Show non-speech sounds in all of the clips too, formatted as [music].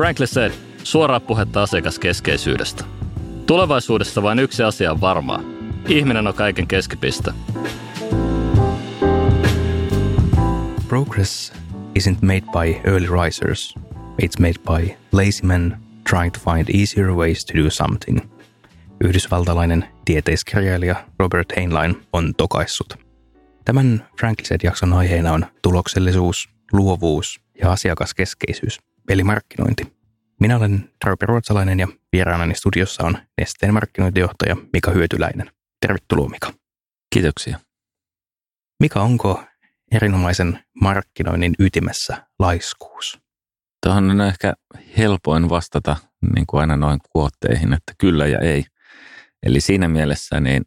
Frankly said, suoraa puhetta asiakaskeskeisyydestä. Tulevaisuudessa vain yksi asia on varmaa. Ihminen on kaiken keskipiste. Progress isn't made by early risers. It's made by lazy men trying to find easier ways to do something. Yhdysvaltalainen tieteiskirjailija Robert Heinlein on tokaissut. Tämän Frankliset-jakson aiheena on tuloksellisuus, luovuus ja asiakaskeskeisyys, eli markkinointi. Minä olen Tarpe Ruotsalainen ja vieraanani studiossa on Nesteen markkinointijohtaja Mika Hyötyläinen. Tervetuloa Mika. Kiitoksia. Mika, onko erinomaisen markkinoinnin ytimessä laiskuus? Tuohon on ehkä helpoin vastata niin kuin aina noin kuotteihin, että kyllä ja ei. Eli siinä mielessä niin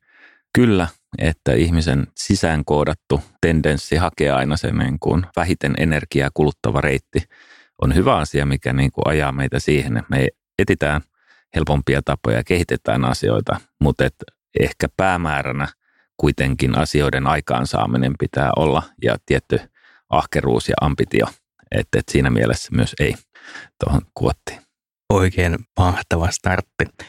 kyllä, että ihmisen sisään koodattu tendenssi hakea aina se niin kuin vähiten energiaa kuluttava reitti on hyvä asia, mikä niin kuin ajaa meitä siihen, että me etitään helpompia tapoja ja kehitetään asioita, mutta et ehkä päämääränä kuitenkin asioiden aikaansaaminen pitää olla ja tietty ahkeruus ja ambitio, että et siinä mielessä myös ei tuohon kuottiin. Oikein mahtava startti.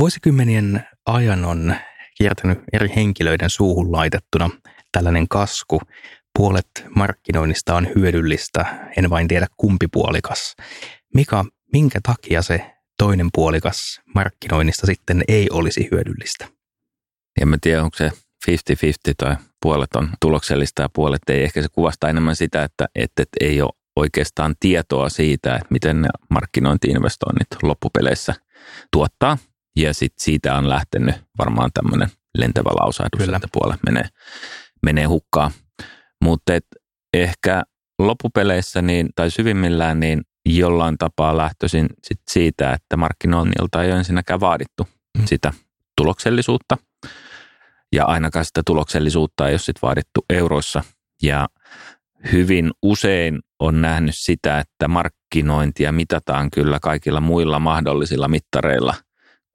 Vuosikymmenien ajan on kiertänyt eri henkilöiden suuhun laitettuna tällainen kasku. Puolet markkinoinnista on hyödyllistä, en vain tiedä kumpi puolikas. Mikä, minkä takia se toinen puolikas markkinoinnista sitten ei olisi hyödyllistä? En mä tiedä, onko se 50-50 tai puolet on tuloksellista ja puolet ei. Ehkä se kuvastaa enemmän sitä, että, että, että ei ole oikeastaan tietoa siitä, että miten ne markkinointiinvestoinnit loppupeleissä tuottaa. Ja sit siitä on lähtenyt varmaan tämmöinen lentävä lausahdus, Kyllä. että puolet menee, menee hukkaan. Mutta ehkä loppupeleissä niin, tai syvimmillään niin jollain tapaa lähtöisin sit siitä, että markkinoinnilta ei ole ensinnäkään vaadittu mm. sitä tuloksellisuutta. Ja ainakaan sitä tuloksellisuutta ei ole sit vaadittu euroissa. Ja hyvin usein on nähnyt sitä, että markkinointia mitataan kyllä kaikilla muilla mahdollisilla mittareilla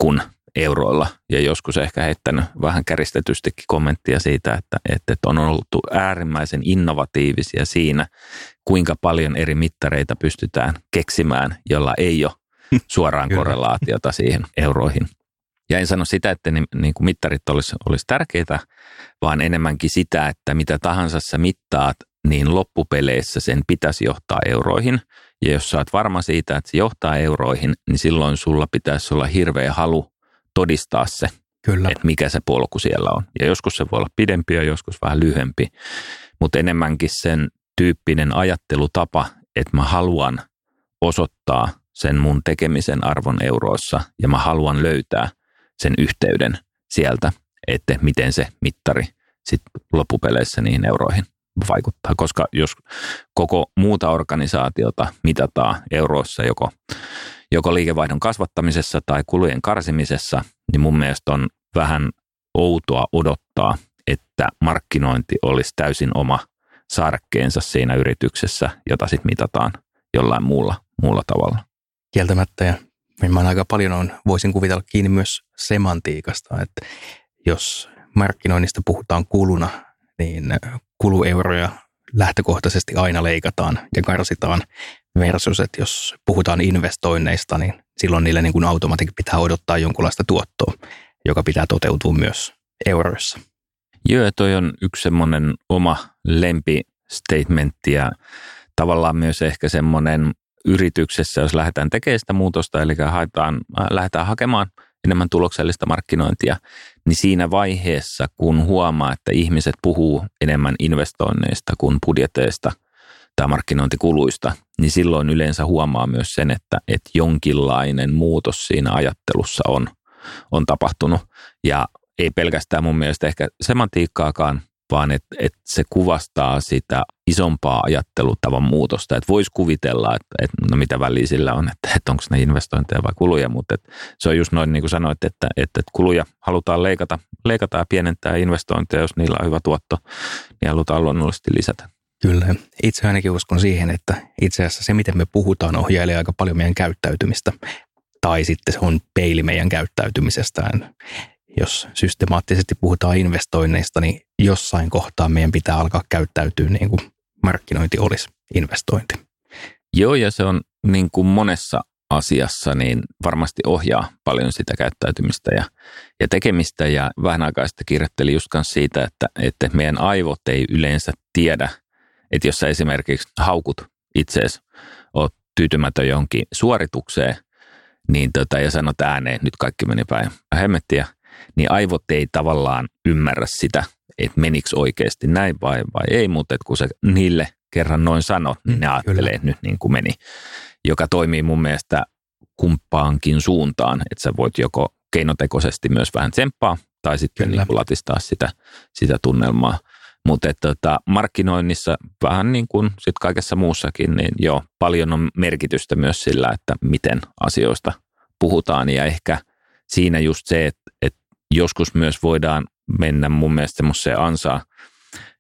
kuin euroilla. Ja joskus ehkä heittänyt vähän käristetystikin kommenttia siitä, että, että on ollut äärimmäisen innovatiivisia siinä, kuinka paljon eri mittareita pystytään keksimään, jolla ei ole [laughs] suoraan korrelaatiota siihen euroihin. Ja en sano sitä, että niin kuin mittarit olisi, olisi tärkeitä, vaan enemmänkin sitä, että mitä tahansa sä mittaat, niin loppupeleissä sen pitäisi johtaa euroihin. Ja jos sä oot varma siitä, että se johtaa euroihin, niin silloin sulla pitäisi olla hirveä halu todistaa se, Kyllä. että mikä se polku siellä on. Ja joskus se voi olla pidempi ja joskus vähän lyhyempi, mutta enemmänkin sen tyyppinen ajattelutapa, että mä haluan osoittaa sen mun tekemisen arvon euroissa ja mä haluan löytää sen yhteyden sieltä, että miten se mittari sitten loppupeleissä niihin euroihin vaikuttaa, koska jos koko muuta organisaatiota mitataan euroissa joko, joko liikevaihdon kasvattamisessa tai kulujen karsimisessa, niin mun mielestä on vähän outoa odottaa, että markkinointi olisi täysin oma sarkkeensa siinä yrityksessä, jota sitten mitataan jollain muulla, muulla tavalla. Kieltämättä ja mä aika paljon on, voisin kuvitella kiinni myös semantiikasta, että jos markkinoinnista puhutaan kuluna, niin kulueuroja lähtökohtaisesti aina leikataan ja karsitaan versus, että jos puhutaan investoinneista, niin silloin niille niin kuin automaattisesti pitää odottaa jonkunlaista tuottoa, joka pitää toteutua myös euroissa. Joo, toi on yksi semmoinen oma lempistatementti ja tavallaan myös ehkä semmoinen yrityksessä, jos lähdetään tekemään sitä muutosta, eli haetaan, äh, lähdetään hakemaan enemmän tuloksellista markkinointia, niin siinä vaiheessa, kun huomaa, että ihmiset puhuu enemmän investoinneista kuin budjeteista tai markkinointikuluista, niin silloin yleensä huomaa myös sen, että, että jonkinlainen muutos siinä ajattelussa on, on tapahtunut. Ja ei pelkästään mun mielestä ehkä semantiikkaakaan, vaan että, että se kuvastaa sitä isompaa ajattelutavan muutosta. Että voisi kuvitella, että, että no mitä väliä sillä on, että, että onko ne investointeja vai kuluja, mutta että se on just noin niin kuin sanoit, että, että, että kuluja halutaan leikata, leikata ja pienentää investointeja, jos niillä on hyvä tuotto, niin halutaan luonnollisesti lisätä. Kyllä. Itse ainakin uskon siihen, että itse asiassa se, miten me puhutaan, ohjailee aika paljon meidän käyttäytymistä. Tai sitten se on peili meidän käyttäytymisestään jos systemaattisesti puhutaan investoinneista, niin jossain kohtaa meidän pitää alkaa käyttäytyä niin kuin markkinointi olisi investointi. Joo, ja se on niin kuin monessa asiassa, niin varmasti ohjaa paljon sitä käyttäytymistä ja, ja tekemistä. Ja vähän aikaa sitten kirjoittelin just siitä, että, että meidän aivot ei yleensä tiedä, että jos sä esimerkiksi haukut itseesi, oot tyytymätön jonkin suoritukseen, niin tota, ja sanot ääneen, nyt kaikki meni päin hemmettiä, niin aivot ei tavallaan ymmärrä sitä, että menikö oikeasti näin vai, vai ei, mutta kun se niille kerran noin sanot, niin ne mm, ajattelee kyllä. nyt niin kuin meni, joka toimii mun mielestä kumpaankin suuntaan, että sä voit joko keinotekoisesti myös vähän tsemppaa tai sitten niin kuin latistaa sitä, sitä tunnelmaa. Mutta tota, markkinoinnissa vähän niin kuin sit kaikessa muussakin, niin joo, paljon on merkitystä myös sillä, että miten asioista puhutaan. Ja ehkä siinä just se, että, että joskus myös voidaan mennä mun mielestä semmoiseen ansaan,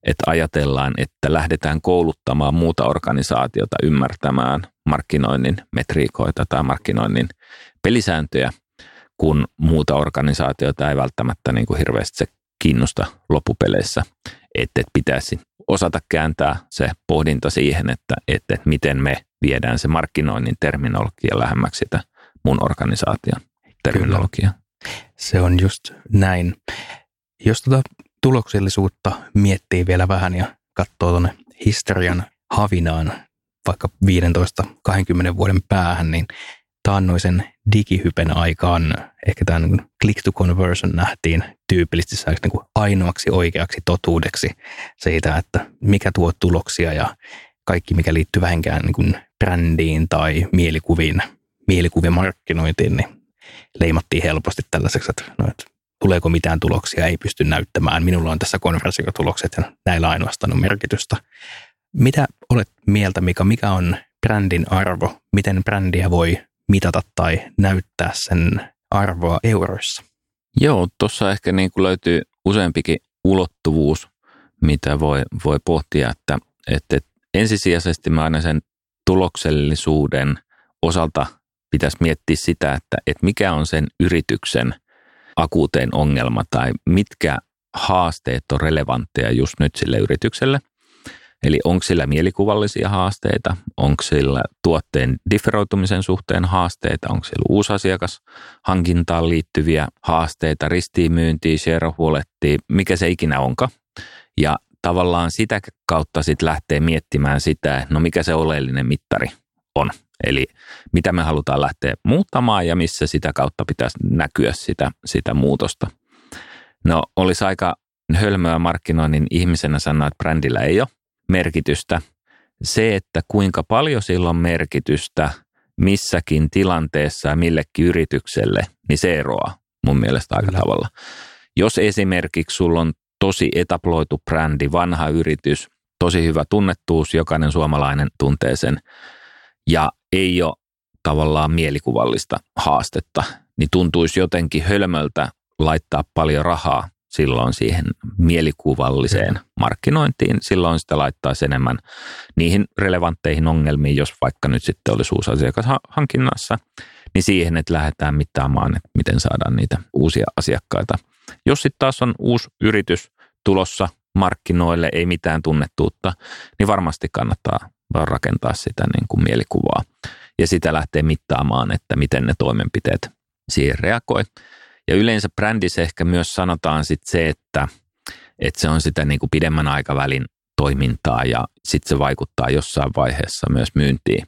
että ajatellaan, että lähdetään kouluttamaan muuta organisaatiota ymmärtämään markkinoinnin metriikoita tai markkinoinnin pelisääntöjä, kun muuta organisaatiota ei välttämättä niin kuin hirveästi se kiinnosta loppupeleissä, että pitäisi osata kääntää se pohdinta siihen, että, että miten me viedään se markkinoinnin terminologia lähemmäksi sitä mun organisaation terminologiaa. Se on just näin. Jos tuota tuloksellisuutta miettii vielä vähän ja katsoo tuonne historian havinaan vaikka 15-20 vuoden päähän, niin taannoisen digihypen aikaan ehkä tämä niin click to conversion nähtiin tyypillisesti niin kuin ainoaksi oikeaksi totuudeksi siitä, että mikä tuo tuloksia ja kaikki, mikä liittyy vähänkään niin kuin brändiin tai mielikuviin, mielikuvien markkinointiin, niin leimattiin helposti tällaiseksi, että, no, että tuleeko mitään tuloksia, ei pysty näyttämään. Minulla on tässä konversiotulokset ja näillä ainoastaan on merkitystä. Mitä olet mieltä, Mika, mikä on brändin arvo? Miten brändiä voi mitata tai näyttää sen arvoa euroissa? Joo, tuossa ehkä niin kuin löytyy useampikin ulottuvuus, mitä voi, voi pohtia, että, että, ensisijaisesti mä aina sen tuloksellisuuden osalta pitäisi miettiä sitä, että, että mikä on sen yrityksen akuutein ongelma tai mitkä haasteet on relevantteja just nyt sille yritykselle. Eli onko sillä mielikuvallisia haasteita, onko sillä tuotteen differoitumisen suhteen haasteita, onko sillä uusi asiakas hankintaan liittyviä haasteita, ristiinmyyntiä, share mikä se ikinä onka. Ja tavallaan sitä kautta sitten lähtee miettimään sitä, no mikä se oleellinen mittari on. Eli mitä me halutaan lähteä muuttamaan ja missä sitä kautta pitäisi näkyä sitä, sitä muutosta. No olisi aika hölmöä markkinoinnin ihmisenä sanoa, että brändillä ei ole merkitystä. Se, että kuinka paljon sillä on merkitystä missäkin tilanteessa ja millekin yritykselle, niin se eroaa mun mielestä aika Kyllä. tavalla. Jos esimerkiksi sulla on tosi etaploitu brändi, vanha yritys, tosi hyvä tunnettuus, jokainen suomalainen tuntee sen, ja ei ole tavallaan mielikuvallista haastetta, niin tuntuisi jotenkin hölmöltä laittaa paljon rahaa silloin siihen mielikuvalliseen markkinointiin. Silloin sitä laittaisi enemmän niihin relevantteihin ongelmiin, jos vaikka nyt sitten olisi uusi asiakas hankinnassa, niin siihen, että lähdetään mittaamaan, että miten saadaan niitä uusia asiakkaita. Jos sitten taas on uusi yritys tulossa markkinoille, ei mitään tunnettuutta, niin varmasti kannattaa rakentaa sitä niin kuin mielikuvaa ja sitä lähtee mittaamaan, että miten ne toimenpiteet siihen reagoi. Ja yleensä brändissä ehkä myös sanotaan sit se, että, että se on sitä niin kuin pidemmän aikavälin toimintaa ja sitten se vaikuttaa jossain vaiheessa myös myyntiin.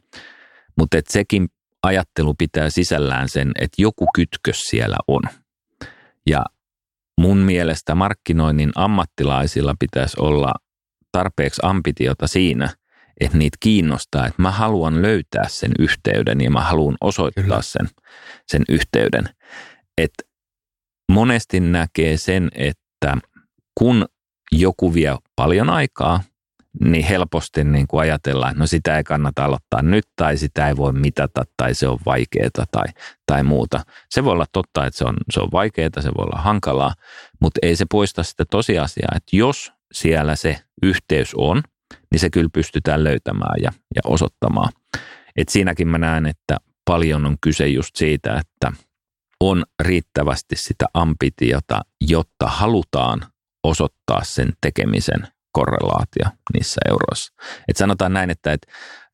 Mutta sekin ajattelu pitää sisällään sen, että joku kytkös siellä on. Ja mun mielestä markkinoinnin ammattilaisilla pitäisi olla tarpeeksi ambitiota siinä, että niitä kiinnostaa, että mä haluan löytää sen yhteyden ja mä haluan osoittaa sen, sen yhteyden. Että monesti näkee sen, että kun joku vie paljon aikaa, niin helposti niin kuin ajatellaan, että no sitä ei kannata aloittaa nyt tai sitä ei voi mitata tai se on vaikeaa tai, tai muuta. Se voi olla totta, että se on, se on vaikeaa, se voi olla hankalaa, mutta ei se poista sitä tosiasiaa, että jos siellä se yhteys on, niin se kyllä pystytään löytämään ja, ja osoittamaan. Et siinäkin mä näen, että paljon on kyse just siitä, että on riittävästi sitä ambitiota, jotta halutaan osoittaa sen tekemisen korrelaatio niissä euroissa. Et sanotaan näin, että et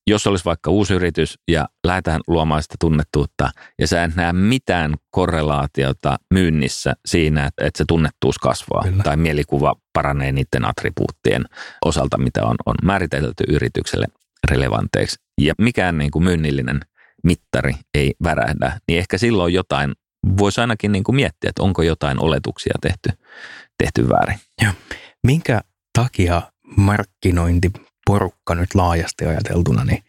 jos olisi vaikka uusi yritys ja lähdetään luomaan sitä tunnettuutta ja sä et näe mitään korrelaatiota myynnissä siinä, että se tunnettuus kasvaa Kyllä. tai mielikuva paranee niiden attribuuttien osalta, mitä on, on määritelty yritykselle relevanteiksi ja mikään niin kuin myynnillinen mittari ei värähdä, niin ehkä silloin jotain voisi ainakin niin kuin miettiä, että onko jotain oletuksia tehty, tehty väärin. Joo. Minkä takia markkinointiporukka nyt laajasti ajateltuna, niin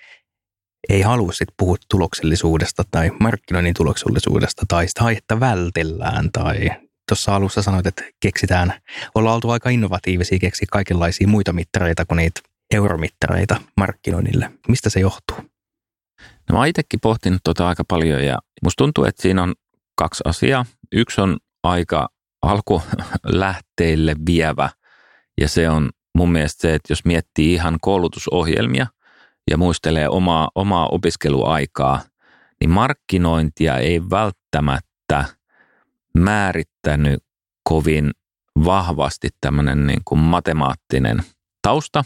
ei halua sit puhua tuloksellisuudesta tai markkinoinnin tuloksellisuudesta tai sitä että vältellään tai tuossa alussa sanoit, että keksitään, ollaan oltu aika innovatiivisia keksiä kaikenlaisia muita mittareita kuin niitä euromittareita markkinoinnille. Mistä se johtuu? No mä itsekin pohtinut tota aika paljon ja musta tuntuu, että siinä on kaksi asiaa. Yksi on aika alkulähteille [laughs] vievä ja se on mun mielestä se, että jos miettii ihan koulutusohjelmia ja muistelee omaa, omaa opiskeluaikaa, niin markkinointia ei välttämättä määrittänyt kovin vahvasti tämmöinen niin kuin matemaattinen tausta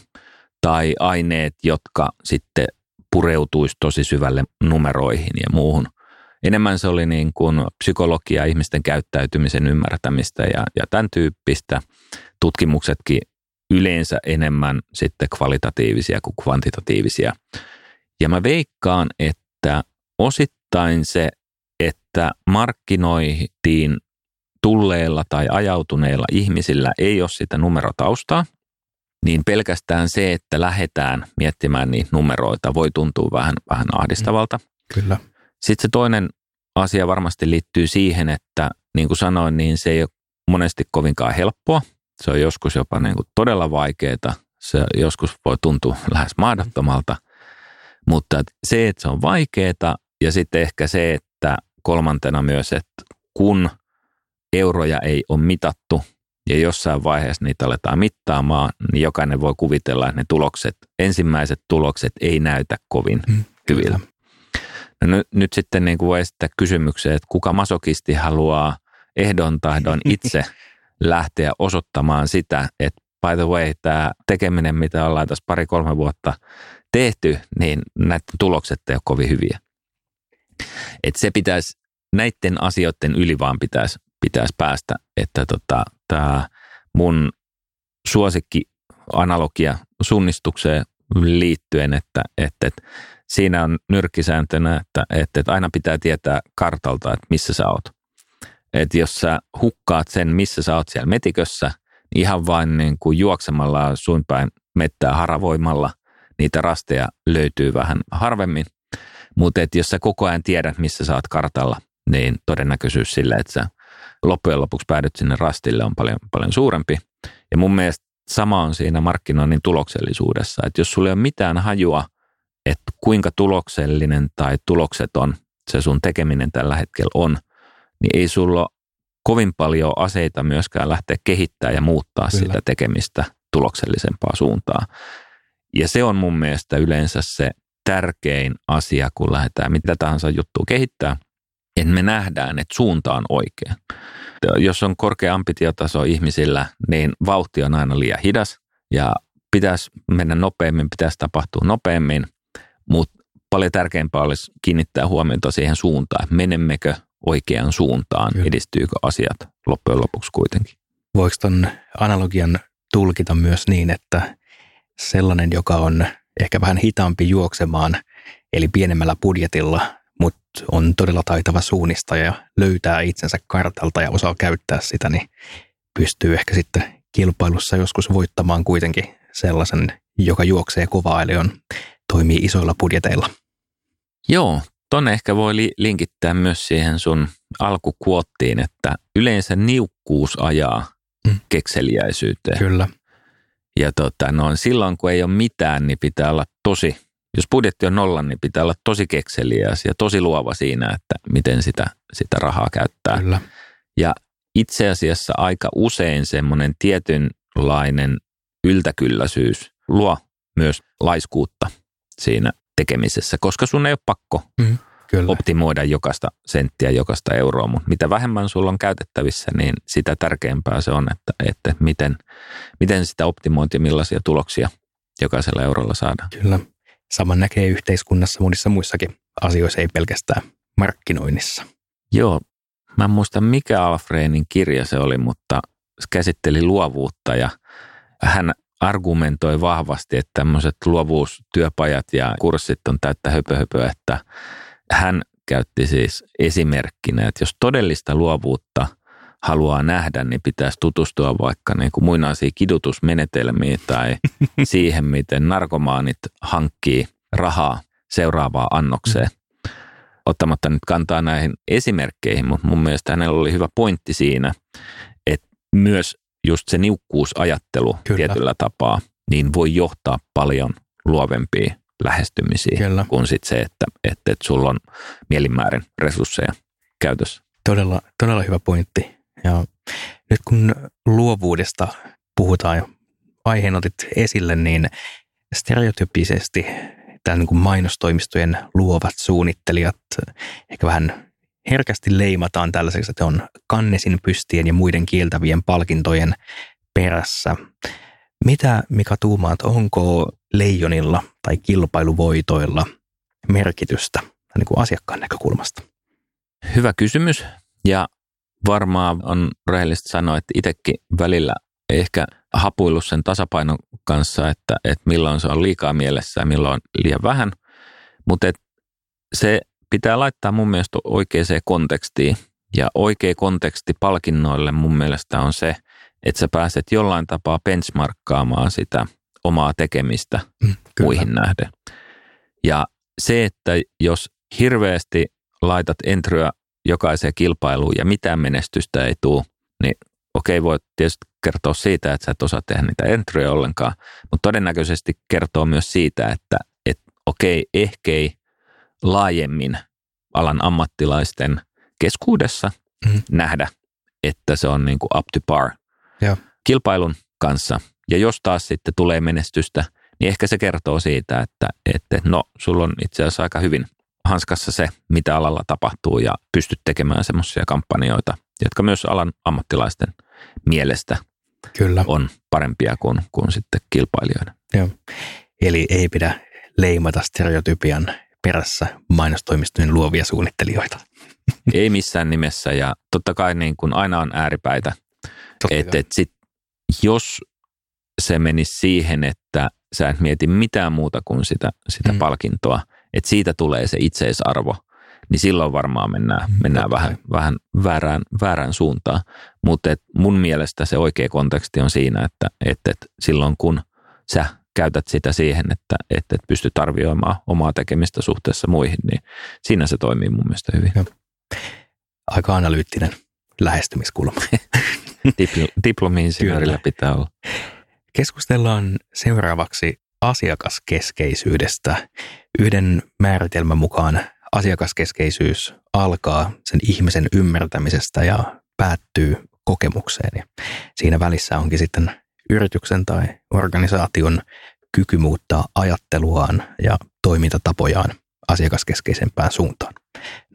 tai aineet, jotka sitten pureutuisi tosi syvälle numeroihin ja muuhun. Enemmän se oli niin kuin psykologia, ihmisten käyttäytymisen ymmärtämistä ja, ja tämän tyyppistä. Tutkimuksetkin yleensä enemmän sitten kvalitatiivisia kuin kvantitatiivisia. Ja mä veikkaan, että osittain se, että markkinoitiin tulleilla tai ajautuneilla ihmisillä ei ole sitä numerotaustaa, niin pelkästään se, että lähdetään miettimään niitä numeroita, voi tuntua vähän, vähän ahdistavalta. Kyllä. Sitten se toinen asia varmasti liittyy siihen, että niin kuin sanoin, niin se ei ole monesti kovinkaan helppoa. Se on joskus jopa niin kuin todella vaikeaa. Se joskus voi tuntua lähes mahdottomalta. Mutta se, että se on vaikeaa ja sitten ehkä se, että kolmantena myös, että kun euroja ei ole mitattu ja jossain vaiheessa niitä aletaan mittaamaan, niin jokainen voi kuvitella, että ne tulokset, ensimmäiset tulokset ei näytä kovin mm, hyviltä. No nyt, nyt sitten niin kuin voi esittää kysymyksiä, että kuka masokisti haluaa ehdon tahdon itse [laughs] lähteä osoittamaan sitä, että by the way, tämä tekeminen, mitä ollaan tässä pari-kolme vuotta tehty, niin näiden tulokset ei ole kovin hyviä. Et se pitäisi, näiden asioiden yli vaan pitäisi, pitäisi päästä, että tota, tämä mun suosikki analogia sunnistukseen liittyen, että, että, että siinä on nyrkkisääntönä, että, että, että aina pitää tietää kartalta, että missä sä oot. Että jos sä hukkaat sen, missä sä oot siellä metikössä, niin ihan vain niin kuin juoksemalla suinpäin mettää haravoimalla, niitä rasteja löytyy vähän harvemmin. Mutta jos sä koko ajan tiedät, missä sä oot kartalla, niin todennäköisyys sille, että sä loppujen lopuksi päädyt sinne rastille on paljon, paljon suurempi. Ja mun mielestä sama on siinä markkinoinnin tuloksellisuudessa, että jos sulla ei ole mitään hajua – että kuinka tuloksellinen tai tulokseton se sun tekeminen tällä hetkellä on, niin ei sulla kovin paljon aseita myöskään lähteä kehittämään ja muuttaa Kyllä. sitä tekemistä tuloksellisempaa suuntaa. Ja se on mun mielestä yleensä se tärkein asia, kun lähdetään mitä tahansa juttua kehittää, että me nähdään, että suunta on oikea. Jos on korkea ambitiotaso ihmisillä, niin vauhti on aina liian hidas ja pitäisi mennä nopeammin, pitäisi tapahtua nopeammin – mutta paljon tärkeämpää olisi kiinnittää huomiota siihen suuntaan, että menemmekö oikeaan suuntaan, Kyllä. edistyykö asiat loppujen lopuksi kuitenkin. Voiko tuon analogian tulkita myös niin, että sellainen, joka on ehkä vähän hitaampi juoksemaan, eli pienemmällä budjetilla, mutta on todella taitava suunnistaja ja löytää itsensä kartalta ja osaa käyttää sitä, niin pystyy ehkä sitten kilpailussa joskus voittamaan kuitenkin sellaisen, joka juoksee kovaa, eli on toimii isoilla budjeteilla. Joo, tonne ehkä voi li- linkittää myös siihen sun alkukuottiin, että yleensä niukkuus ajaa mm. kekseliäisyyteen. Kyllä. Ja tota, no, silloin kun ei ole mitään, niin pitää olla tosi, jos budjetti on nolla, niin pitää olla tosi kekseliäs ja tosi luova siinä, että miten sitä, sitä rahaa käyttää. Kyllä. Ja itse asiassa aika usein semmoinen tietynlainen yltäkylläisyys luo myös laiskuutta siinä tekemisessä, koska sun ei ole pakko mm, kyllä. optimoida jokaista senttiä, jokaista euroa, mutta mitä vähemmän sulla on käytettävissä, niin sitä tärkeämpää se on, että, että miten, miten sitä optimointia, millaisia tuloksia jokaisella eurolla saadaan. Kyllä. Saman näkee yhteiskunnassa monissa muissakin asioissa, ei pelkästään markkinoinnissa. Joo, mä en muista mikä Alfreinin kirja se oli, mutta se käsitteli luovuutta ja hän argumentoi vahvasti, että tämmöiset luovuustyöpajat ja kurssit on täyttä höpöhöpöä, että hän käytti siis esimerkkinä, että jos todellista luovuutta haluaa nähdä, niin pitäisi tutustua vaikka niin kuin muinaisiin kidutusmenetelmiin tai [laughs] siihen, miten narkomaanit hankkii rahaa seuraavaan annokseen. Ottamatta nyt kantaa näihin esimerkkeihin, mutta mun mielestä hänellä oli hyvä pointti siinä, että myös just se niukkuusajattelu Kyllä. tietyllä tapaa, niin voi johtaa paljon luovempiin lähestymisiin Kyllä. kuin sit se, että, että, että sulla on mielinmäärin resursseja käytössä. Todella, todella hyvä pointti. Ja nyt kun luovuudesta puhutaan ja aiheen otit esille, niin stereotypisesti tämä niin kuin mainostoimistojen luovat suunnittelijat ehkä vähän herkästi leimataan tällaiseksi, että on kannesin pystien ja muiden kieltävien palkintojen perässä. Mitä Mika tuumaat, onko leijonilla tai kilpailuvoitoilla merkitystä niin kuin asiakkaan näkökulmasta? Hyvä kysymys ja varmaan on rehellistä sanoa, että itsekin välillä ehkä hapuillut sen tasapainon kanssa, että, että milloin se on liikaa mielessä ja milloin liian vähän. Mutta se pitää laittaa mun mielestä oikeaan kontekstiin. Ja oikea konteksti palkinnoille mun mielestä on se, että sä pääset jollain tapaa benchmarkkaamaan sitä omaa tekemistä mm, muihin nähden. Ja se, että jos hirveästi laitat entryä jokaiseen kilpailuun ja mitään menestystä ei tule, niin okei, voit tietysti kertoa siitä, että sä et osaa tehdä niitä entryjä ollenkaan, mutta todennäköisesti kertoo myös siitä, että, että okei, ehkä ei laajemmin alan ammattilaisten keskuudessa mm. nähdä, että se on niin kuin up to par ja. kilpailun kanssa. Ja jos taas sitten tulee menestystä, niin ehkä se kertoo siitä, että, että no, sulla on itse asiassa aika hyvin hanskassa se, mitä alalla tapahtuu ja pystyt tekemään semmoisia kampanjoita, jotka myös alan ammattilaisten mielestä Kyllä. on parempia kuin, kuin sitten kilpailijoiden. Joo. Eli ei pidä leimata stereotypian perässä mainostoimistojen luovia suunnittelijoita. [laughs] Ei missään nimessä ja totta kai niin kuin aina on ääripäitä. Että et sit, jos se menisi siihen, että sä et mieti mitään muuta kuin sitä, sitä mm. palkintoa, että siitä tulee se itseisarvo, niin silloin varmaan mennään, mennään vähän, vähän väärään, väärään suuntaan. Mutta mun mielestä se oikea konteksti on siinä, että, että, että silloin kun sä käytät sitä siihen, että, että et pystyt arvioimaan omaa tekemistä suhteessa muihin, niin siinä se toimii mun mielestä hyvin. Joo. Aika analyyttinen lähestymiskulma. [laughs] Diplomi-insinöörillä pitää olla. Keskustellaan seuraavaksi asiakaskeskeisyydestä. Yhden määritelmän mukaan asiakaskeskeisyys alkaa sen ihmisen ymmärtämisestä ja päättyy kokemukseen. Ja siinä välissä onkin sitten yrityksen tai organisaation kyky muuttaa ajatteluaan ja toimintatapojaan asiakaskeskeisempään suuntaan.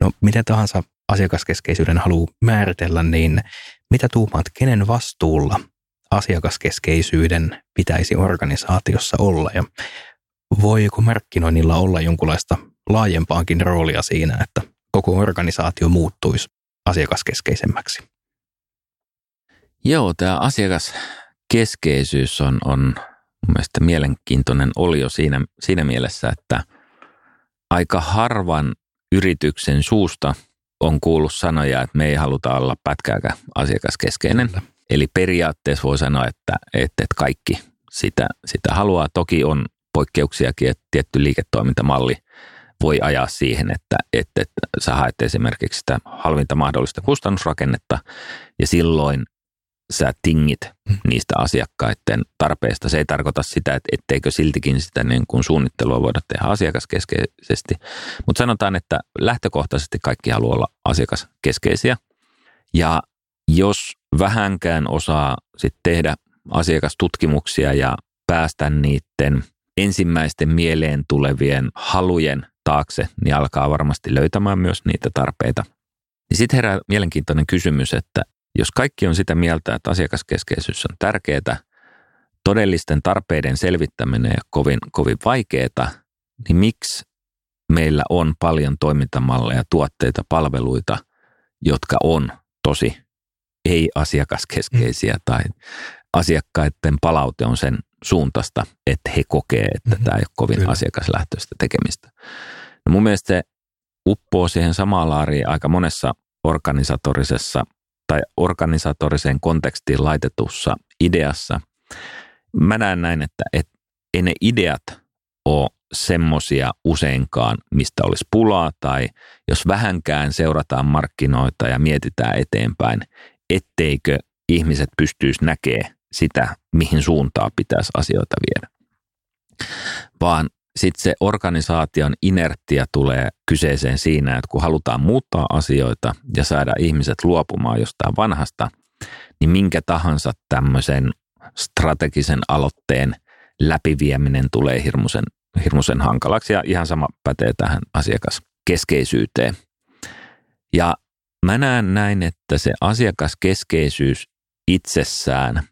No miten tahansa asiakaskeskeisyyden haluaa määritellä, niin mitä tuumaat, kenen vastuulla asiakaskeskeisyyden pitäisi organisaatiossa olla ja voiko markkinoinnilla olla jonkunlaista laajempaankin roolia siinä, että koko organisaatio muuttuisi asiakaskeskeisemmäksi? Joo, tämä asiakas keskeisyys on, on mun mielestä mielenkiintoinen olio siinä, siinä mielessä, että aika harvan yrityksen suusta on kuullut sanoja, että me ei haluta olla pätkääkään asiakaskeskeinen. Kyllä. Eli periaatteessa voi sanoa, että, että, että kaikki sitä, sitä haluaa. Toki on poikkeuksiakin, että tietty liiketoimintamalli voi ajaa siihen, että, että, että sä haet esimerkiksi sitä halvinta mahdollista kustannusrakennetta ja silloin sä tingit mm. niistä asiakkaiden tarpeista. Se ei tarkoita sitä, että etteikö siltikin sitä niin kuin suunnittelua voida tehdä asiakaskeskeisesti. Mutta sanotaan, että lähtökohtaisesti kaikki haluaa olla asiakaskeskeisiä. Ja jos vähänkään osaa sit tehdä asiakastutkimuksia ja päästä niiden ensimmäisten mieleen tulevien halujen taakse, niin alkaa varmasti löytämään myös niitä tarpeita. Niin sitten herää mielenkiintoinen kysymys, että jos kaikki on sitä mieltä, että asiakaskeskeisyys on tärkeää, todellisten tarpeiden selvittäminen ja kovin, kovin vaikeaa, niin miksi meillä on paljon toimintamalleja, tuotteita, palveluita, jotka on tosi ei-asiakaskeskeisiä mm. tai asiakkaiden palaute on sen suuntaista, että he kokee, että mm-hmm. tämä ei ole kovin Kyllä. asiakaslähtöistä tekemistä. No mun mielestä se uppoo siihen samaan laariin aika monessa organisatorisessa tai organisatoriseen kontekstiin laitetussa ideassa. Mä näen näin, että, että ei ne ideat ole semmosia useinkaan, mistä olisi pulaa tai jos vähänkään seurataan markkinoita ja mietitään eteenpäin, etteikö ihmiset pystyisi näkemään sitä, mihin suuntaan pitäisi asioita viedä. Vaan sitten se organisaation inerttia tulee kyseeseen siinä, että kun halutaan muuttaa asioita ja saada ihmiset luopumaan jostain vanhasta, niin minkä tahansa tämmöisen strategisen aloitteen läpivieminen tulee hirmuisen, hirmuisen hankalaksi ja ihan sama pätee tähän asiakaskeskeisyyteen. Ja mä näen näin, että se asiakaskeskeisyys itsessään,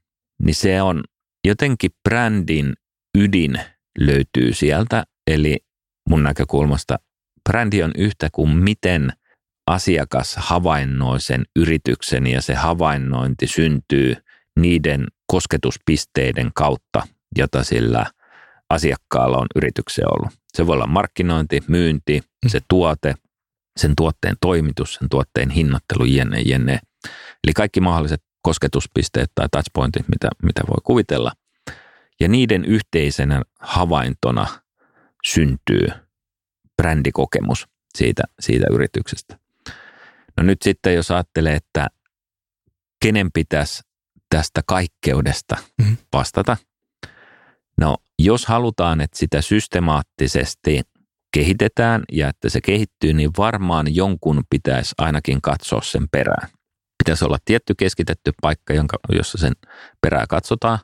niin se on jotenkin brändin ydin löytyy sieltä. Eli mun näkökulmasta brändi on yhtä kuin miten asiakas havainnoi sen yrityksen ja se havainnointi syntyy niiden kosketuspisteiden kautta, jota sillä asiakkaalla on yritykseen ollut. Se voi olla markkinointi, myynti, se tuote, sen tuotteen toimitus, sen tuotteen hinnoittelu, jenne, jenne. Eli kaikki mahdolliset kosketuspisteet tai touchpointit, mitä, mitä voi kuvitella. Ja niiden yhteisenä havaintona syntyy brändikokemus siitä, siitä yrityksestä. No nyt sitten jos ajattelee, että kenen pitäisi tästä kaikkeudesta mm-hmm. vastata. No jos halutaan, että sitä systemaattisesti kehitetään ja että se kehittyy, niin varmaan jonkun pitäisi ainakin katsoa sen perään. Pitäisi olla tietty keskitetty paikka, jonka, jossa sen perää katsotaan.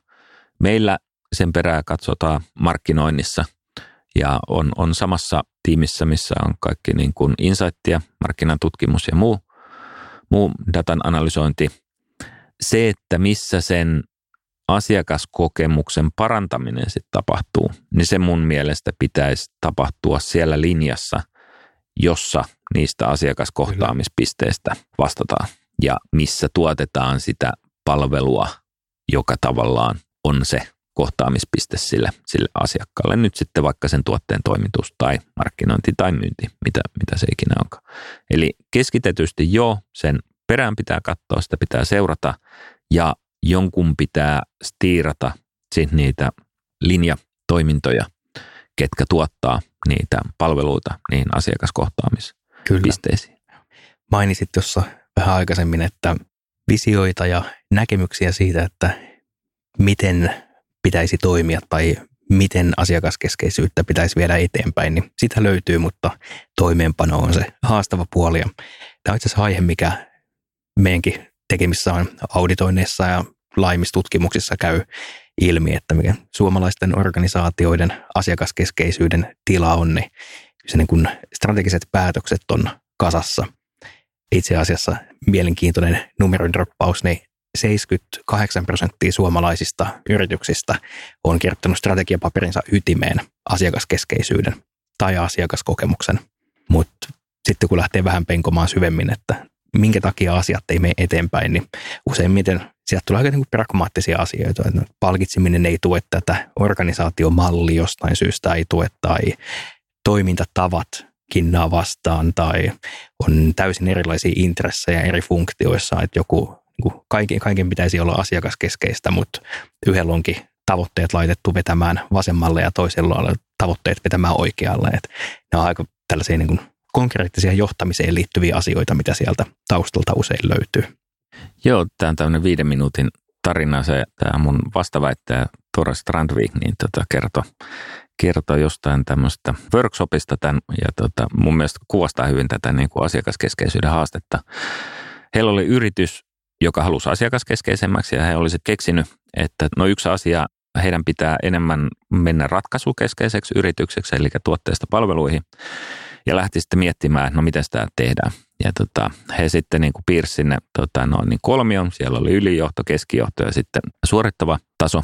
Meillä sen perää katsotaan markkinoinnissa ja on, on samassa tiimissä, missä on kaikki niin kuin insightia, markkinatutkimus ja muu, muu datan analysointi. Se, että missä sen asiakaskokemuksen parantaminen sitten tapahtuu, niin se mun mielestä pitäisi tapahtua siellä linjassa, jossa niistä asiakaskohtaamispisteistä vastataan ja missä tuotetaan sitä palvelua, joka tavallaan on se kohtaamispiste sille, sille asiakkaalle. Nyt sitten vaikka sen tuotteen toimitus tai markkinointi tai myynti, mitä, mitä se ikinä onkaan. Eli keskitetysti jo sen perään pitää katsoa, sitä pitää seurata ja jonkun pitää stiirata sit niitä linjatoimintoja, ketkä tuottaa niitä palveluita niihin asiakaskohtaamispisteisiin. Kyllä. Mainitsit tuossa vähän aikaisemmin, että visioita ja näkemyksiä siitä, että miten pitäisi toimia tai miten asiakaskeskeisyyttä pitäisi viedä eteenpäin, niin sitä löytyy, mutta toimeenpano on se haastava puoli. Tämä on itse asiassa aihe, mikä meidänkin tekemissä on auditoinneissa ja laimistutkimuksissa käy ilmi, että mikä suomalaisten organisaatioiden asiakaskeskeisyyden tila on, niin se niin kuin strategiset päätökset on kasassa. Itse asiassa mielenkiintoinen numeron droppaus, niin 78 prosenttia suomalaisista yrityksistä on kirjoittanut strategiapaperinsa ytimeen asiakaskeskeisyyden tai asiakaskokemuksen. Mutta sitten kun lähtee vähän penkomaan syvemmin, että minkä takia asiat ei mene eteenpäin, niin useimmiten sieltä tulee aika niin pragmaattisia asioita. Että palkitseminen ei tue tätä, organisaatiomalli jostain syystä ei tue tai toimintatavat kinnaa vastaan tai on täysin erilaisia intressejä eri funktioissa, että joku niin kaiken, kaiken pitäisi olla asiakaskeskeistä, mutta yhdellä onkin tavoitteet laitettu vetämään vasemmalle ja toisella on tavoitteet vetämään oikealle. Et ne on aika tällaisia niin kuin konkreettisia johtamiseen liittyviä asioita, mitä sieltä taustalta usein löytyy. Joo, tämä on tämmöinen viiden minuutin tarina. Se, tämä mun vastaväittäjä Tora Strandvik niin tota, kertoi, kertoi jostain tämmöistä workshopista tämän, ja tota, mun mielestä kuvastaa hyvin tätä niin kuin asiakaskeskeisyyden haastetta. Heillä oli yritys, joka halusi asiakaskeskeisemmäksi ja he olisivat keksinyt, että no yksi asia, heidän pitää enemmän mennä ratkaisukeskeiseksi yritykseksi, eli tuotteista palveluihin ja lähti sitten miettimään, no miten sitä tehdään. Ja tota, he sitten niin piirsi sinne tota, noin niin kolmion, siellä oli ylijohto, keskijohto ja sitten suorittava taso.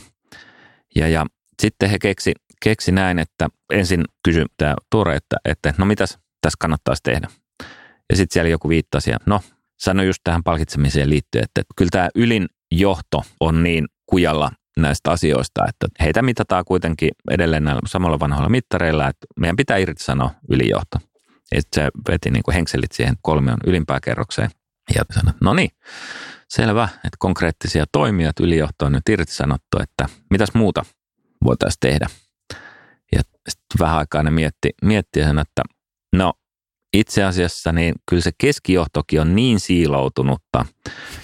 Ja, ja sitten he keksi, keksi näin, että ensin kysyi tämä Tuore, että, että no mitäs tässä kannattaisi tehdä. Ja sitten siellä joku viittasi ja no sanoi just tähän palkitsemiseen liittyen, että kyllä tämä ylin johto on niin kujalla näistä asioista, että heitä mitataan kuitenkin edelleen näillä samalla vanhoilla mittareilla, että meidän pitää irtisanoa ylijohto. Ja se veti niin kuin henkselit siihen kolmion ylimpään kerrokseen ja sanoi, no niin, selvä, että konkreettisia toimia, että ylijohto on nyt irtisanottu, että mitäs muuta voitaisiin tehdä. Ja sitten vähän aikaa ne mietti, mietti sen, että no itse asiassa niin kyllä se keskijohtokin on niin siiloutunutta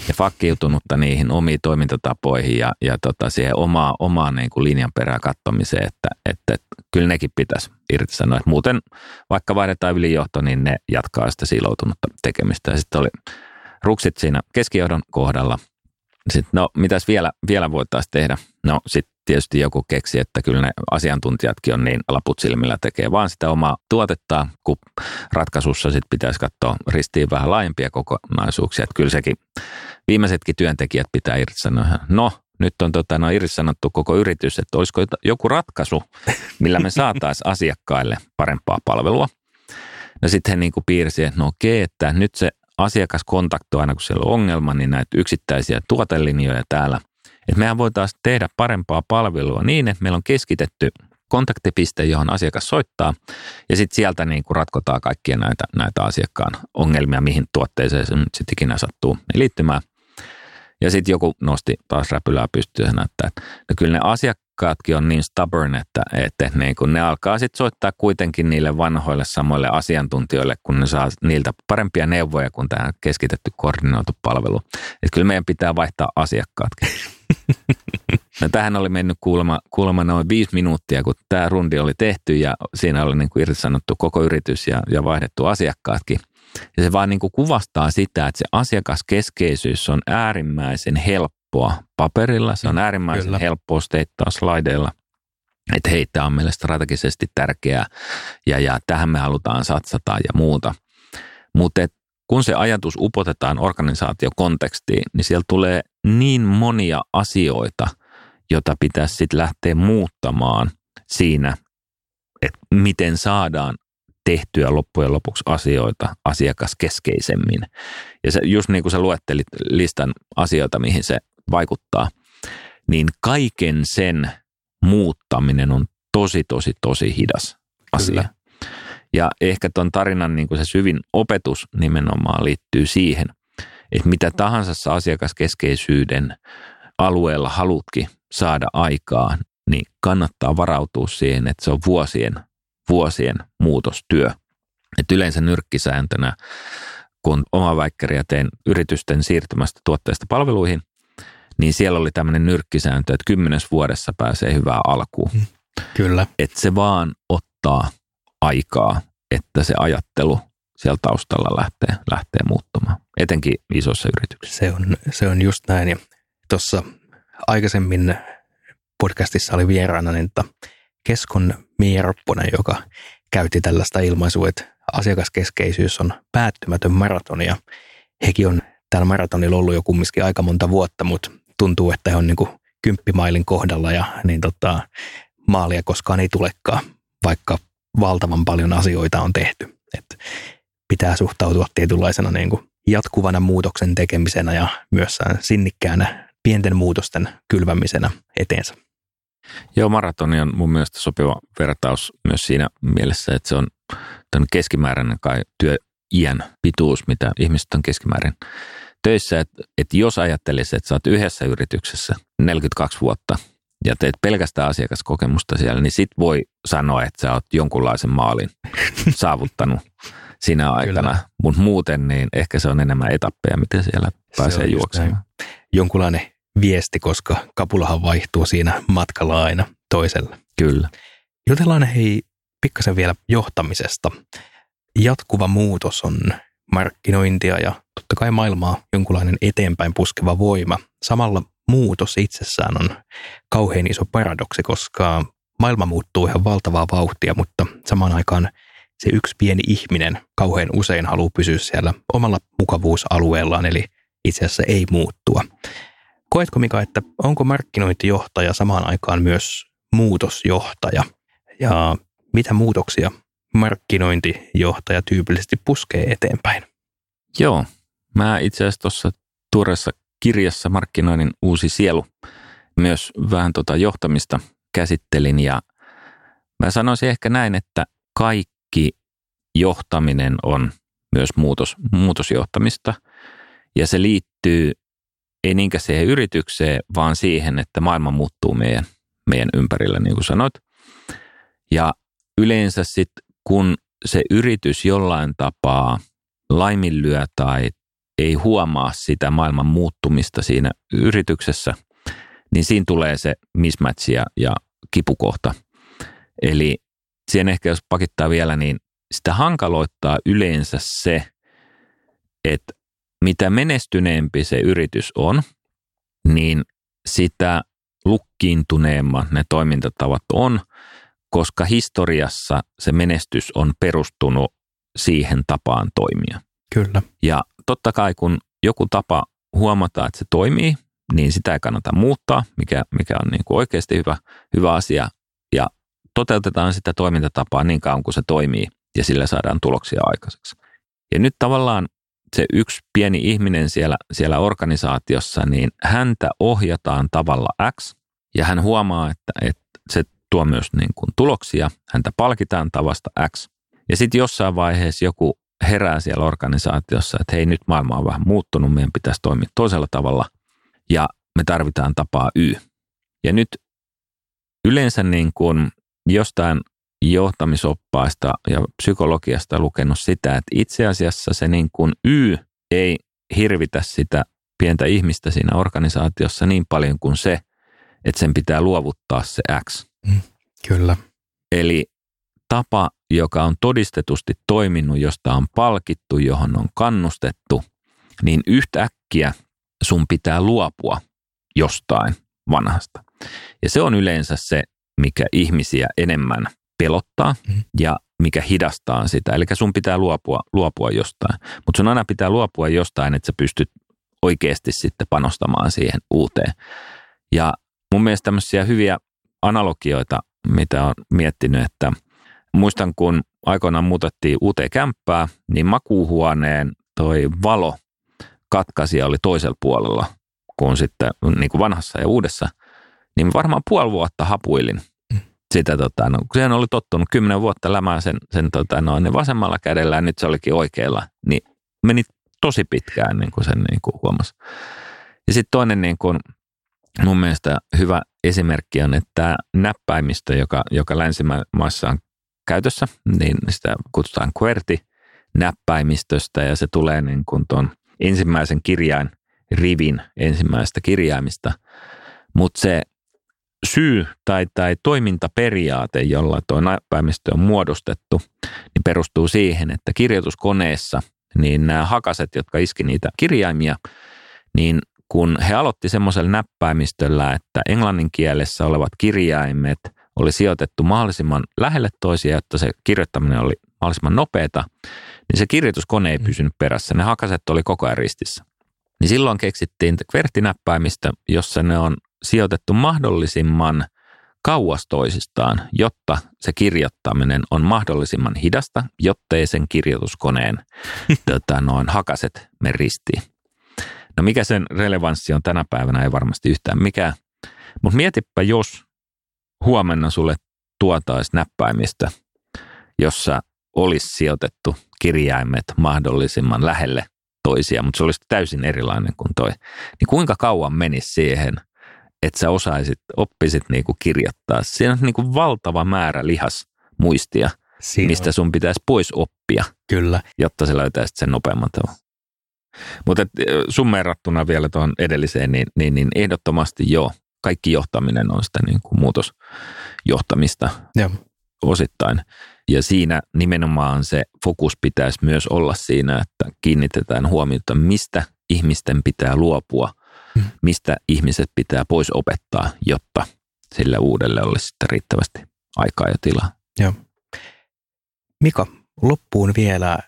ja fakkiutunutta niihin omiin toimintatapoihin ja, ja tota siihen omaa, omaa niin kuin linjan perää kattomiseen, että, että, että kyllä nekin pitäisi irtisanoa. Että muuten vaikka vaihdetaan ylijohto, niin ne jatkaa sitä siiloutunutta tekemistä. Ja sitten oli ruksit siinä keskijohdon kohdalla. Sitten no, mitäs vielä, vielä voitaisiin tehdä? No sitten tietysti joku keksi, että kyllä ne asiantuntijatkin on niin laput silmillä tekee vaan sitä omaa tuotetta, kun ratkaisussa sitten pitäisi katsoa ristiin vähän laajempia kokonaisuuksia. Että kyllä sekin viimeisetkin työntekijät pitää irtisanoa. No, nyt on tota, no, irtisanottu koko yritys, että olisiko joku ratkaisu, millä me saataisiin asiakkaille parempaa palvelua. No sitten he niin kuin piirsi, että no okei, että nyt se asiakas kontaktoi aina kun siellä on ongelma, niin näitä yksittäisiä tuotelinjoja täällä että mehän voitaisiin tehdä parempaa palvelua niin, että meillä on keskitetty kontaktipiste, johon asiakas soittaa, ja sitten sieltä niin kuin ratkotaan kaikkia näitä, näitä asiakkaan ongelmia, mihin tuotteeseen se nyt sitten ikinä sattuu liittymään. Ja sitten joku nosti taas räpylää pystyyn, että no kyllä ne asiakkaatkin on niin stubborn, että, että niin kun ne alkaa sitten soittaa kuitenkin niille vanhoille samoille asiantuntijoille, kun ne saa niiltä parempia neuvoja kuin tämä keskitetty koordinoitu palvelu. Että kyllä meidän pitää vaihtaa asiakkaatkin. No tähän oli mennyt kuulemma, kuulemma noin viisi minuuttia, kun tämä rundi oli tehty ja siinä oli niin kuin irtisanottu koko yritys ja, ja vaihdettu asiakkaatkin. Ja se vaan niin kuin kuvastaa sitä, että se asiakaskeskeisyys on äärimmäisen helppoa paperilla, se on mm, äärimmäisen Kyllä. helppoa steittaa slaideilla. Että hei, tämä on meille strategisesti tärkeää ja, ja tähän me halutaan satsata ja muuta. Mutta kun se ajatus upotetaan organisaatiokontekstiin, niin siellä tulee niin monia asioita, jota pitäisi sitten lähteä muuttamaan siinä, että miten saadaan tehtyä loppujen lopuksi asioita asiakaskeskeisemmin. Ja se, just niin kuin sä luettelit listan asioita, mihin se vaikuttaa, niin kaiken sen muuttaminen on tosi, tosi, tosi hidas asia. Kyllä. Ja ehkä tuon tarinan niin kuin se syvin opetus nimenomaan liittyy siihen, että mitä tahansa asiakaskeskeisyyden alueella halutkin saada aikaa, niin kannattaa varautua siihen, että se on vuosien, vuosien muutostyö. Et yleensä nyrkkisääntönä, kun oma väikkäriä teen yritysten siirtymästä tuotteista palveluihin, niin siellä oli tämmöinen nyrkkisääntö, että kymmenes vuodessa pääsee hyvää alkuun. Mm, kyllä. Että se vaan ottaa aikaa, että se ajattelu siellä taustalla lähtee, lähtee muuttumaan, etenkin isossa yrityksessä. Se on, se on just näin. Ja tuossa aikaisemmin podcastissa oli vieraana niin että Keskon Mierpponen, joka käytti tällaista ilmaisua, että asiakaskeskeisyys on päättymätön maraton ja hekin on täällä maratonilla ollut jo kumminkin aika monta vuotta, mutta tuntuu, että he on niin kuin kymppimailin kohdalla ja niin tota, maalia koskaan ei tulekaan, vaikka valtavan paljon asioita on tehty. Et pitää suhtautua tietynlaisena niin kuin jatkuvana muutoksen tekemisenä ja myös sinnikkäänä pienten muutosten kylvämisenä eteensä. Joo, maratoni on mun mielestä sopiva vertaus myös siinä mielessä, että se on keskimääräinen kai työiän pituus, mitä ihmiset on keskimäärin töissä. Että, että jos ajattelisit, että sä oot yhdessä yrityksessä 42 vuotta ja teet pelkästään asiakaskokemusta siellä, niin sit voi sanoa, että sä oot jonkunlaisen maalin [laughs] saavuttanut siinä aikana. Mutta muuten niin ehkä se on enemmän etappeja, miten siellä pääsee juoksemaan. Jonkunlainen viesti, koska kapulahan vaihtuu siinä matkalla aina toiselle. Kyllä. Jutellaan hei pikkasen vielä johtamisesta. Jatkuva muutos on markkinointia ja totta kai maailmaa jonkunlainen eteenpäin puskeva voima. Samalla muutos itsessään on kauhean iso paradoksi, koska maailma muuttuu ihan valtavaa vauhtia, mutta samaan aikaan se yksi pieni ihminen kauhean usein haluaa pysyä siellä omalla mukavuusalueellaan, eli itse asiassa ei muuttua. Koetko Mika, että onko markkinointijohtaja samaan aikaan myös muutosjohtaja? ja mitä muutoksia markkinointijohtaja tyypillisesti puskee eteenpäin? Joo, mä itse asiassa tuossa tuoreessa kirjassa Markkinoinnin uusi sielu myös vähän tota johtamista käsittelin ja mä sanoisin ehkä näin, että kaikki johtaminen on myös muutos, muutosjohtamista ja se liittyy ei niinkään siihen yritykseen, vaan siihen, että maailma muuttuu meidän, meidän ympärillä, niin kuin sanoit. Ja yleensä sitten, kun se yritys jollain tapaa laiminlyö tai ei huomaa sitä maailman muuttumista siinä yrityksessä, niin siinä tulee se mismatch ja, ja kipukohta. Eli siihen ehkä jos pakittaa vielä, niin sitä hankaloittaa yleensä se, että mitä menestyneempi se yritys on, niin sitä lukkiintuneemmat ne toimintatavat on, koska historiassa se menestys on perustunut siihen tapaan toimia. Kyllä. Ja totta kai kun joku tapa huomataan, että se toimii, niin sitä ei kannata muuttaa, mikä, mikä on niin kuin oikeasti hyvä, hyvä asia. Ja toteutetaan sitä toimintatapaa niin kauan kuin se toimii ja sillä saadaan tuloksia aikaiseksi. Ja nyt tavallaan se yksi pieni ihminen siellä, siellä organisaatiossa, niin häntä ohjataan tavalla X ja hän huomaa, että, että se tuo myös niin kuin tuloksia, häntä palkitaan tavasta X. Ja sitten jossain vaiheessa joku herää siellä organisaatiossa, että hei nyt maailma on vähän muuttunut, meidän pitäisi toimia toisella tavalla ja me tarvitaan tapaa Y. Ja nyt yleensä niin kuin jostain johtamisoppaista ja psykologiasta lukenut sitä, että itse asiassa se niin kuin Y ei hirvitä sitä pientä ihmistä siinä organisaatiossa niin paljon kuin se, että sen pitää luovuttaa se X. Mm, kyllä. Eli tapa, joka on todistetusti toiminut, josta on palkittu, johon on kannustettu, niin yhtäkkiä sun pitää luopua jostain vanhasta. Ja se on yleensä se, mikä ihmisiä enemmän pelottaa mm. ja mikä hidastaa sitä. Eli sun pitää luopua, luopua jostain. Mutta sun aina pitää luopua jostain, että sä pystyt oikeasti sitten panostamaan siihen uuteen. Ja mun mielestä tämmöisiä hyviä analogioita, mitä on miettinyt, että muistan kun aikoinaan muutettiin uuteen kämppää, niin makuuhuoneen toi valo katkaisi ja oli toisella puolella kuin sitten niin kuin vanhassa ja uudessa, niin varmaan puoli vuotta hapuilin sitä, tota, no, kun sehän oli tottunut kymmenen vuotta lämään sen, sen tota, no, ne vasemmalla kädellä ja nyt se olikin oikealla, niin meni tosi pitkään niin kuin sen niin kuin huomasi. Ja sitten toinen niin kuin, mun mielestä hyvä esimerkki on, että näppäimistö, joka, joka länsimaissa on käytössä, niin sitä kutsutaan QWERTY näppäimistöstä ja se tulee niin kuin tuon ensimmäisen kirjain rivin ensimmäisestä kirjaimista. Mutta se syy tai, tai toimintaperiaate, jolla tuo näppäimistö on muodostettu, niin perustuu siihen, että kirjoituskoneessa niin nämä hakaset, jotka iski niitä kirjaimia, niin kun he aloitti semmoisella näppäimistöllä, että englannin kielessä olevat kirjaimet oli sijoitettu mahdollisimman lähelle toisia, jotta se kirjoittaminen oli mahdollisimman nopeata, niin se kirjoituskone ei mm. pysynyt perässä. Ne hakaset oli koko ajan ristissä. Niin silloin keksittiin kvertinäppäimistö, jossa ne on sijoitettu mahdollisimman kauas toisistaan, jotta se kirjoittaminen on mahdollisimman hidasta, jottei sen kirjoituskoneen [laughs] tota, noin hakaset me ristiin. No mikä sen relevanssi on tänä päivänä, ei varmasti yhtään mikään. Mutta mietipä, jos huomenna sulle tuotaisi näppäimistä, jossa olisi sijoitettu kirjaimet mahdollisimman lähelle toisia, mutta se olisi täysin erilainen kuin toi. Niin kuinka kauan menisi siihen, että sä osaisit, oppisit niinku kirjoittaa. Siinä on niinku valtava määrä lihas muistia, Siinä mistä on. sun pitäisi pois oppia, Kyllä. jotta sä löytäisit sen nopeamman tavan. Mutta summeerattuna vielä tuohon edelliseen, niin, niin, niin ehdottomasti joo, kaikki johtaminen on sitä niin kuin muutosjohtamista ja. osittain. Ja siinä nimenomaan se fokus pitäisi myös olla siinä, että kiinnitetään huomiota, mistä ihmisten pitää luopua, hmm. mistä ihmiset pitää pois opettaa, jotta sille uudelle olisi sitten riittävästi aikaa ja tilaa. Joo. Mika, loppuun vielä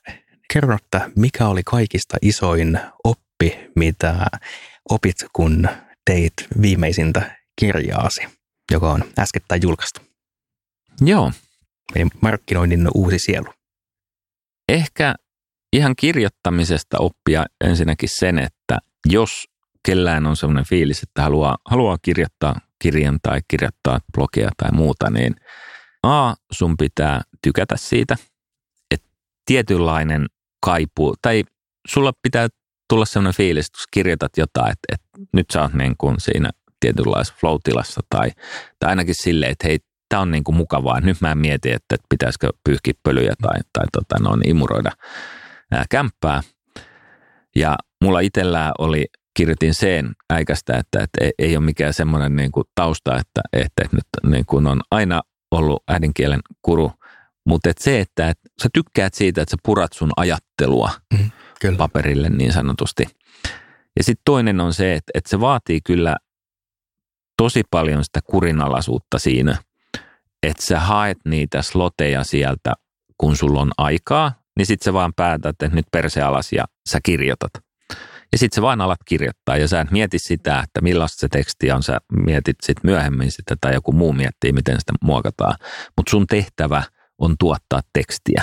kerro, että mikä oli kaikista isoin oppi, mitä opit, kun teit viimeisintä kirjaasi, joka on äskettäin julkaistu? Joo. Eli markkinoinnin uusi sielu. Ehkä ihan kirjoittamisesta oppia ensinnäkin sen, että jos kellään on sellainen fiilis, että haluaa, haluaa kirjoittaa kirjan tai kirjoittaa blogia tai muuta, niin A, sun pitää tykätä siitä, että tietynlainen kaipuu, tai sulla pitää tulla sellainen fiilis, kun kirjoitat jotain, että, että nyt sä oot niin kuin siinä tietynlaisessa flow tai, tai ainakin silleen, että hei, tämä on niin kuin mukavaa. Nyt mä mietin, että, pitäisikö pyyhkiä pölyjä tai, tai tota, no, imuroida ää, kämppää. Ja mulla itsellään oli, kirjoitin sen äikästä, että, että ei, ei ole mikään semmoinen niin kuin tausta, että, että, että nyt niin kuin on aina ollut äidinkielen kuru, mutta et se, että et sä tykkäät siitä, että sä purat sun ajattelua mm, kyllä. paperille niin sanotusti. Ja sitten toinen on se, että, että se vaatii kyllä tosi paljon sitä kurinalaisuutta siinä, että sä haet niitä sloteja sieltä, kun sulla on aikaa, niin sitten sä vaan päätät, että nyt perse alas ja sä kirjoitat. Ja sitten sä vaan alat kirjoittaa ja sä et mieti sitä, että millaista se teksti on, sä mietit sitten myöhemmin sitä tai joku muu miettii, miten sitä muokataan. Mutta sun tehtävä on tuottaa tekstiä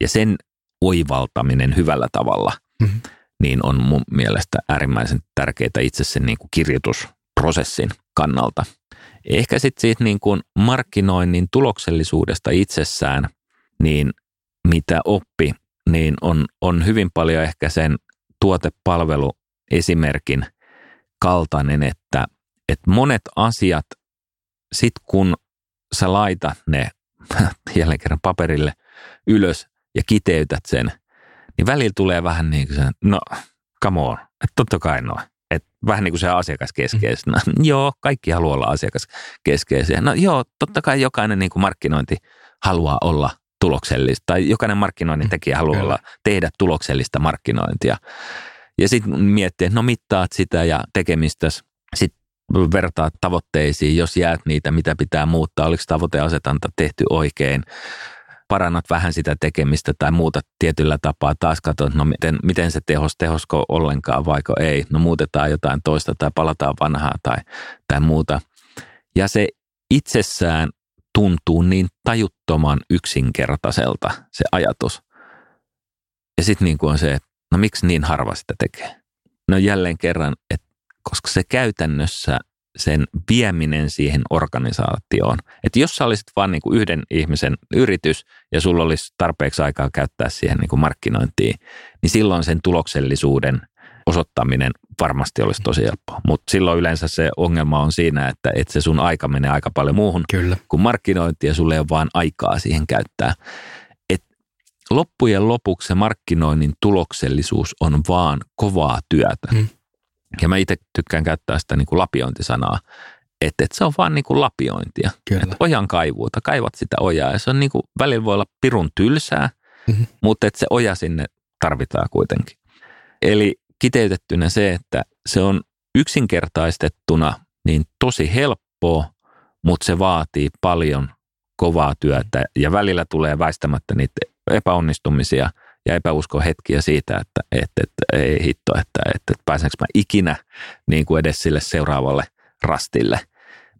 ja sen oivaltaminen hyvällä tavalla, mm-hmm. niin on mun mielestä äärimmäisen tärkeää itse sen niin kuin kirjoitusprosessin kannalta. Ehkä sitten siitä niin kuin markkinoinnin tuloksellisuudesta itsessään, niin mitä oppi, niin on, on hyvin paljon ehkä sen tuotepalveluesimerkin kaltainen, että, että monet asiat, sit kun sä laitat ne [laughs] jälleen kerran paperille ylös ja kiteytät sen, niin välillä tulee vähän niin kuin se, no come on, että totta kai noin. Et vähän niin kuin se asiakaskeskeistä. No, joo, kaikki haluaa olla asiakaskeskeisiä. No joo, totta kai jokainen niin kuin markkinointi haluaa olla tuloksellista, tai jokainen markkinoinnin tekijä haluaa olla, tehdä tuloksellista markkinointia. Ja sitten miettiä, että no mittaat sitä ja tekemistä, sitten vertaat tavoitteisiin, jos jäät niitä, mitä pitää muuttaa, oliko tavoiteasetanta tehty oikein, parannat vähän sitä tekemistä tai muuta tietyllä tapaa, taas katsot, no miten, miten se tehos, tehosko ollenkaan vaiko ei, no muutetaan jotain toista tai palataan vanhaa tai, tai muuta. Ja se itsessään tuntuu niin tajuttoman yksinkertaiselta se ajatus. Ja sitten niin kuin on se, että no miksi niin harva sitä tekee? No jälleen kerran, että koska se käytännössä sen vieminen siihen organisaatioon. Että jos sä olisit vain niin kuin yhden ihmisen yritys ja sulla olisi tarpeeksi aikaa käyttää siihen niin kuin markkinointiin, niin silloin sen tuloksellisuuden osoittaminen varmasti olisi tosi helppoa. Mutta silloin yleensä se ongelma on siinä, että, että se sun aika menee aika paljon muuhun Kyllä. kuin markkinointi ja sulle ei ole vaan aikaa siihen käyttää. Et loppujen lopuksi se markkinoinnin tuloksellisuus on vaan kovaa työtä. Hmm. Ja mä itse tykkään käyttää sitä niin kuin lapiointisanaa, että, että se on vaan niin kuin lapiointia. Kyllä. Että ojan kaivuuta, kaivat sitä ojaa ja se on niin kuin, välillä voi olla pirun tylsää, mm-hmm. mutta että se oja sinne tarvitaan kuitenkin. Eli kiteytettynä se, että se on yksinkertaistettuna niin tosi helppoa, mutta se vaatii paljon kovaa työtä ja välillä tulee väistämättä niitä epäonnistumisia – ja epäusko hetkiä siitä, että, että, että ei hitto, että, että, että pääsenkö mä ikinä niin kuin edes sille seuraavalle rastille.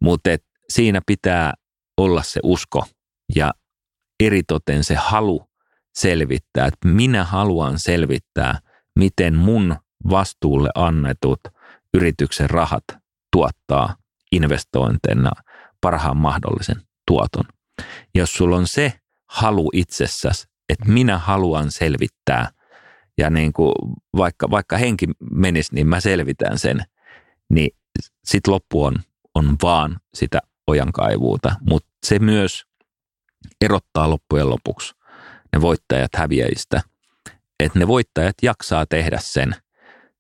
Mutta siinä pitää olla se usko ja eritoten se halu selvittää, että minä haluan selvittää, miten mun vastuulle annetut yrityksen rahat tuottaa investointeina parhaan mahdollisen tuoton. Jos sulla on se halu itsessäsi, että minä haluan selvittää. Ja niin kuin vaikka, vaikka henki menisi, niin mä selvitän sen, niin sitten loppu on, on vaan sitä ojankaivuuta, mutta se myös erottaa loppujen lopuksi ne voittajat häviäjistä, että ne voittajat jaksaa tehdä sen,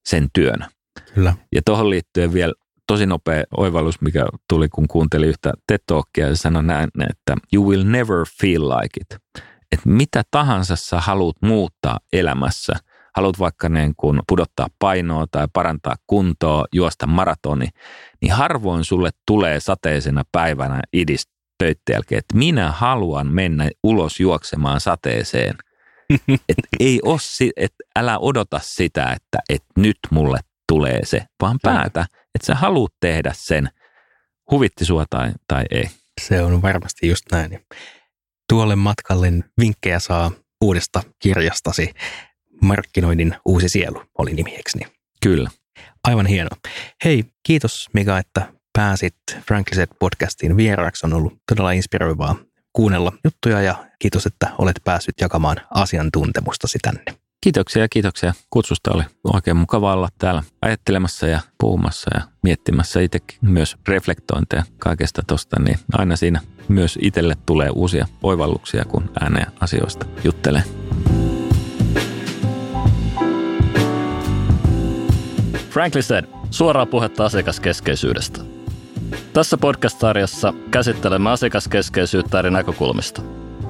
sen työn. Kyllä. Ja tuohon liittyen vielä tosi nopea oivallus, mikä tuli, kun kuuntelin yhtä TED ja sanoi näin, että you will never feel like it että mitä tahansa sä haluat muuttaa elämässä, haluat vaikka niin kuin pudottaa painoa tai parantaa kuntoa, juosta maratoni, niin harvoin sulle tulee sateisena päivänä idis töitten jälkeen, että minä haluan mennä ulos juoksemaan sateeseen. [laughs] et ei ole, et älä odota sitä, että et nyt mulle tulee se, vaan päätä, että sä haluat tehdä sen, huvitti sua tai, tai ei. Se on varmasti just näin. Tuolle matkalle vinkkejä saa uudesta kirjastasi. Markkinoinnin uusi sielu oli nimiekseni. Kyllä. Aivan hieno. Hei, kiitos Mika, että pääsit Frankliset podcastiin vieraaksi. On ollut todella inspiroivaa kuunnella juttuja ja kiitos, että olet päässyt jakamaan asiantuntemustasi tänne. Kiitoksia ja kiitoksia kutsusta. Oli oikein mukava olla täällä ajattelemassa ja puhumassa ja miettimässä itsekin myös reflektointeja kaikesta tosta, niin aina siinä myös itselle tulee uusia oivalluksia, kun ääneen asioista juttelee. Frankly said, suoraa puhetta asiakaskeskeisyydestä. Tässä podcast-sarjassa käsittelemme asiakaskeskeisyyttä eri näkökulmista.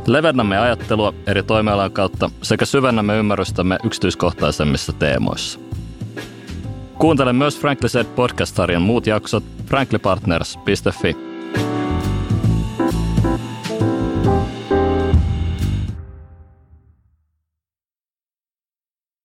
Levennämme ajattelua eri toimialan kautta sekä syvennämme ymmärrystämme yksityiskohtaisemmissa teemoissa. Kuuntele myös Frankly Said podcast-sarjan muut jaksot franklypartners.fi